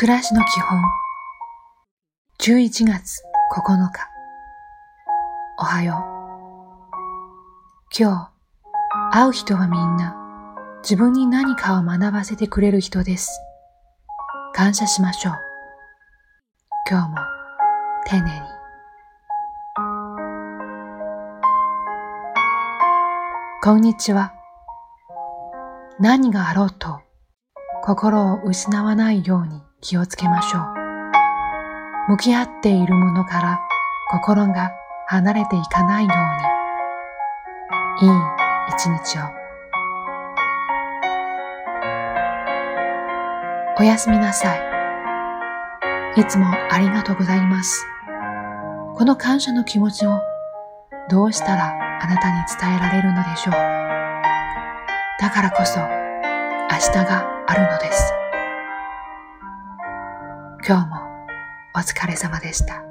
暮らしの基本。11月9日。おはよう。今日会う人はみんな自分に何かを学ばせてくれる人です。感謝しましょう。今日も丁寧に。こんにちは。何があろうと心を失わないように。気をつけましょう。向き合っているものから心が離れていかないように。いい一日を。おやすみなさい。いつもありがとうございます。この感謝の気持ちをどうしたらあなたに伝えられるのでしょう。だからこそ明日があるのです。今日もお疲れ様でした。